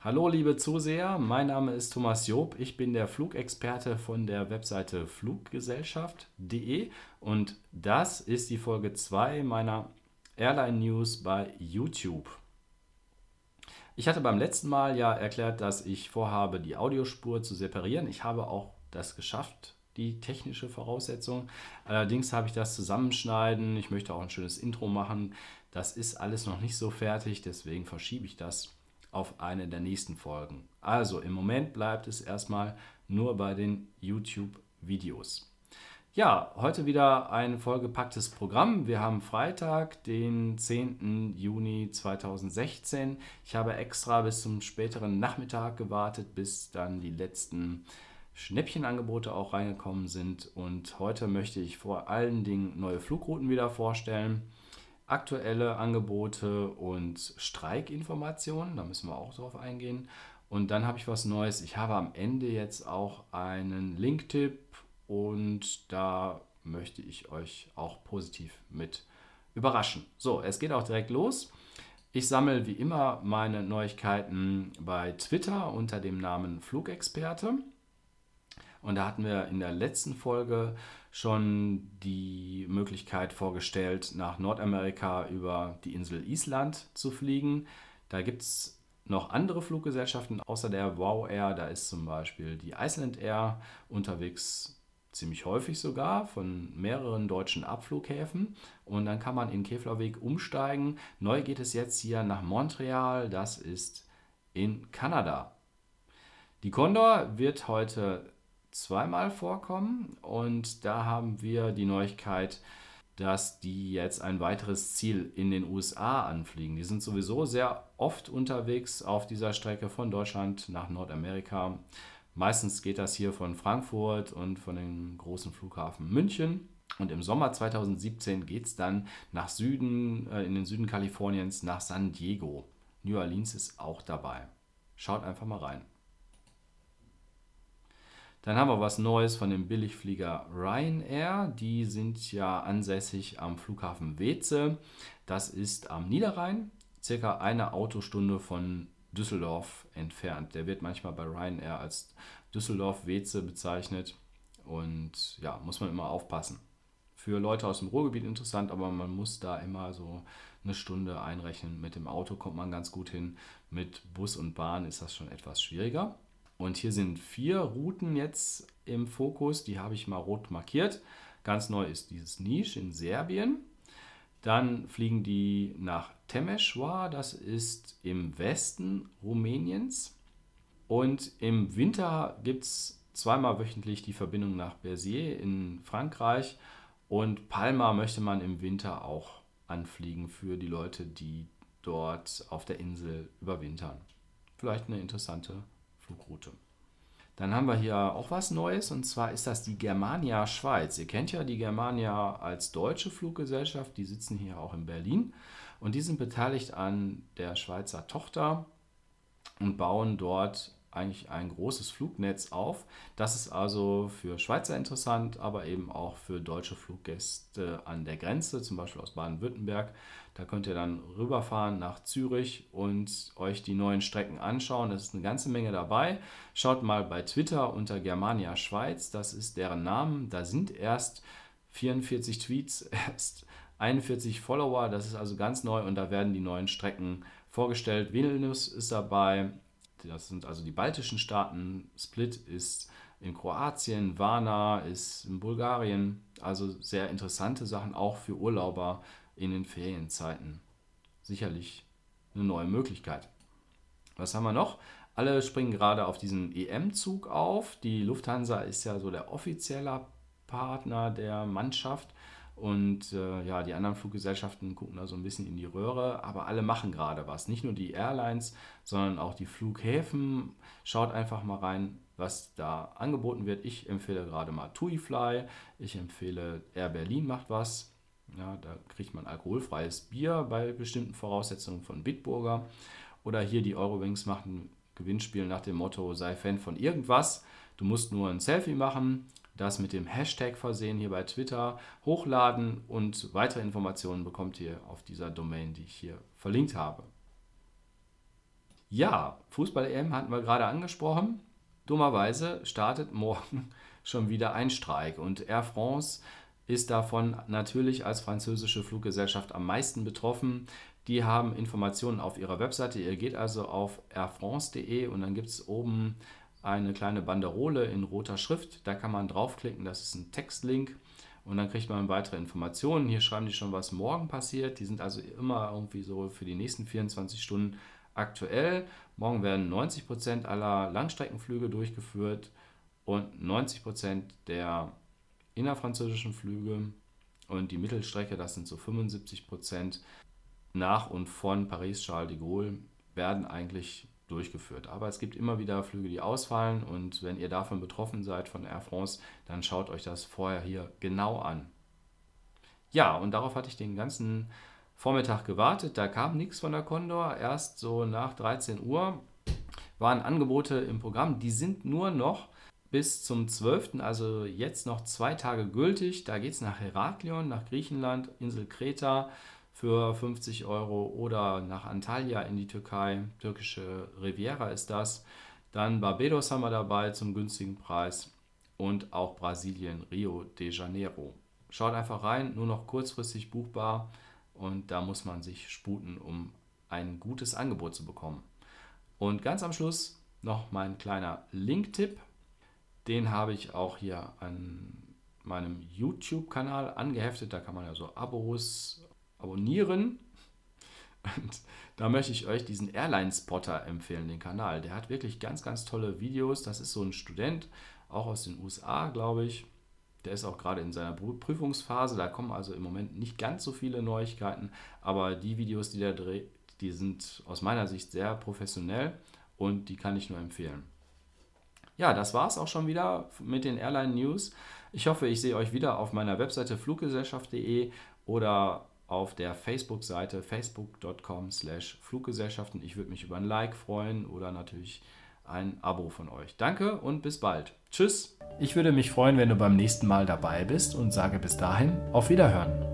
Hallo liebe Zuseher, mein Name ist Thomas Job, ich bin der Flugexperte von der Webseite fluggesellschaft.de und das ist die Folge 2 meiner Airline News bei YouTube. Ich hatte beim letzten Mal ja erklärt, dass ich vorhabe, die Audiospur zu separieren. Ich habe auch das geschafft, die technische Voraussetzung. Allerdings habe ich das Zusammenschneiden. Ich möchte auch ein schönes Intro machen. Das ist alles noch nicht so fertig, deswegen verschiebe ich das auf eine der nächsten Folgen. Also im Moment bleibt es erstmal nur bei den YouTube-Videos. Ja, heute wieder ein vollgepacktes Programm. Wir haben Freitag, den 10. Juni 2016. Ich habe extra bis zum späteren Nachmittag gewartet, bis dann die letzten Schnäppchenangebote auch reingekommen sind. Und heute möchte ich vor allen Dingen neue Flugrouten wieder vorstellen aktuelle Angebote und Streikinformationen. Da müssen wir auch drauf eingehen. Und dann habe ich was Neues. Ich habe am Ende jetzt auch einen Link-Tipp und da möchte ich euch auch positiv mit überraschen. So, es geht auch direkt los. Ich sammle wie immer meine Neuigkeiten bei Twitter unter dem Namen Flugexperte. Und da hatten wir in der letzten Folge schon die Möglichkeit vorgestellt, nach Nordamerika über die Insel Island zu fliegen. Da gibt es noch andere Fluggesellschaften außer der Wow Air. Da ist zum Beispiel die Iceland Air unterwegs, ziemlich häufig sogar, von mehreren deutschen Abflughäfen. Und dann kann man in Keflavik umsteigen. Neu geht es jetzt hier nach Montreal. Das ist in Kanada. Die Condor wird heute zweimal vorkommen und da haben wir die Neuigkeit, dass die jetzt ein weiteres Ziel in den USA anfliegen. Die sind sowieso sehr oft unterwegs auf dieser Strecke von Deutschland nach Nordamerika. Meistens geht das hier von Frankfurt und von dem großen Flughafen München. Und im Sommer 2017 geht es dann nach Süden, äh, in den Süden Kaliforniens, nach San Diego. New Orleans ist auch dabei. Schaut einfach mal rein. Dann haben wir was Neues von dem Billigflieger Ryanair. Die sind ja ansässig am Flughafen Weze. Das ist am Niederrhein, circa eine Autostunde von Düsseldorf entfernt. Der wird manchmal bei Ryanair als Düsseldorf-Weze bezeichnet. Und ja, muss man immer aufpassen. Für Leute aus dem Ruhrgebiet interessant, aber man muss da immer so eine Stunde einrechnen. Mit dem Auto kommt man ganz gut hin. Mit Bus und Bahn ist das schon etwas schwieriger. Und hier sind vier Routen jetzt im Fokus, die habe ich mal rot markiert. Ganz neu ist dieses Nisch in Serbien. Dann fliegen die nach Temeshwar, das ist im Westen Rumäniens. Und im Winter gibt es zweimal wöchentlich die Verbindung nach Berzier in Frankreich. Und Palma möchte man im Winter auch anfliegen für die Leute, die dort auf der Insel überwintern. Vielleicht eine interessante Flugroute. Dann haben wir hier auch was Neues und zwar ist das die Germania Schweiz. Ihr kennt ja die Germania als deutsche Fluggesellschaft, die sitzen hier auch in Berlin und die sind beteiligt an der Schweizer Tochter und bauen dort eigentlich ein großes Flugnetz auf. Das ist also für Schweizer interessant, aber eben auch für deutsche Fluggäste an der Grenze, zum Beispiel aus Baden-Württemberg. Da könnt ihr dann rüberfahren nach Zürich und euch die neuen Strecken anschauen. Das ist eine ganze Menge dabei. Schaut mal bei Twitter unter Germania Schweiz, das ist deren Namen. Da sind erst 44 Tweets, erst 41 Follower. Das ist also ganz neu und da werden die neuen Strecken vorgestellt. Vilnius ist dabei, das sind also die baltischen Staaten. Split ist in Kroatien, Varna ist in Bulgarien. Also sehr interessante Sachen auch für Urlauber in den Ferienzeiten. Sicherlich eine neue Möglichkeit. Was haben wir noch? Alle springen gerade auf diesen EM-Zug auf. Die Lufthansa ist ja so der offizielle Partner der Mannschaft. Und äh, ja, die anderen Fluggesellschaften gucken da so ein bisschen in die Röhre, aber alle machen gerade was. Nicht nur die Airlines, sondern auch die Flughäfen. Schaut einfach mal rein, was da angeboten wird. Ich empfehle gerade mal TuiFly. Ich empfehle Air Berlin macht was. Ja, da kriegt man alkoholfreies Bier bei bestimmten Voraussetzungen von Bitburger. Oder hier die Eurowings machen Gewinnspiel nach dem Motto, sei Fan von irgendwas. Du musst nur ein Selfie machen das mit dem Hashtag versehen hier bei Twitter, hochladen und weitere Informationen bekommt ihr auf dieser Domain, die ich hier verlinkt habe. Ja, Fußball-EM hatten wir gerade angesprochen. Dummerweise startet morgen schon wieder ein Streik und Air France ist davon natürlich als französische Fluggesellschaft am meisten betroffen. Die haben Informationen auf ihrer Webseite. Ihr geht also auf airfrance.de und dann gibt es oben eine kleine Banderole in roter Schrift. Da kann man draufklicken, das ist ein Textlink und dann kriegt man weitere Informationen. Hier schreiben die schon, was morgen passiert. Die sind also immer irgendwie so für die nächsten 24 Stunden aktuell. Morgen werden 90 Prozent aller Langstreckenflüge durchgeführt und 90 Prozent der innerfranzösischen Flüge und die Mittelstrecke, das sind so 75 Prozent, nach und von Paris-Charles de Gaulle werden eigentlich durchgeführt. Aber es gibt immer wieder Flüge, die ausfallen und wenn ihr davon betroffen seid von Air France, dann schaut euch das vorher hier genau an. Ja, und darauf hatte ich den ganzen Vormittag gewartet. Da kam nichts von der Condor. Erst so nach 13 Uhr waren Angebote im Programm. Die sind nur noch bis zum 12., also jetzt noch zwei Tage gültig. Da geht es nach Heraklion, nach Griechenland, Insel Kreta für 50 Euro oder nach Antalya in die Türkei, türkische Riviera ist das. Dann Barbados haben wir dabei zum günstigen Preis und auch Brasilien, Rio de Janeiro. Schaut einfach rein, nur noch kurzfristig buchbar und da muss man sich sputen, um ein gutes Angebot zu bekommen. Und ganz am Schluss noch mein kleiner Link-Tipp. Den habe ich auch hier an meinem YouTube-Kanal angeheftet. Da kann man ja so Abos abonnieren. Und da möchte ich euch diesen Airline-Spotter empfehlen, den Kanal. Der hat wirklich ganz, ganz tolle Videos. Das ist so ein Student, auch aus den USA, glaube ich. Der ist auch gerade in seiner Prüfungsphase. Da kommen also im Moment nicht ganz so viele Neuigkeiten. Aber die Videos, die der dreht, die sind aus meiner Sicht sehr professionell und die kann ich nur empfehlen. Ja, das war es auch schon wieder mit den Airline News. Ich hoffe, ich sehe euch wieder auf meiner Webseite fluggesellschaft.de oder auf der Facebook-Seite facebook.com slash Fluggesellschaften. Ich würde mich über ein Like freuen oder natürlich ein Abo von euch. Danke und bis bald. Tschüss. Ich würde mich freuen, wenn du beim nächsten Mal dabei bist und sage bis dahin auf Wiederhören.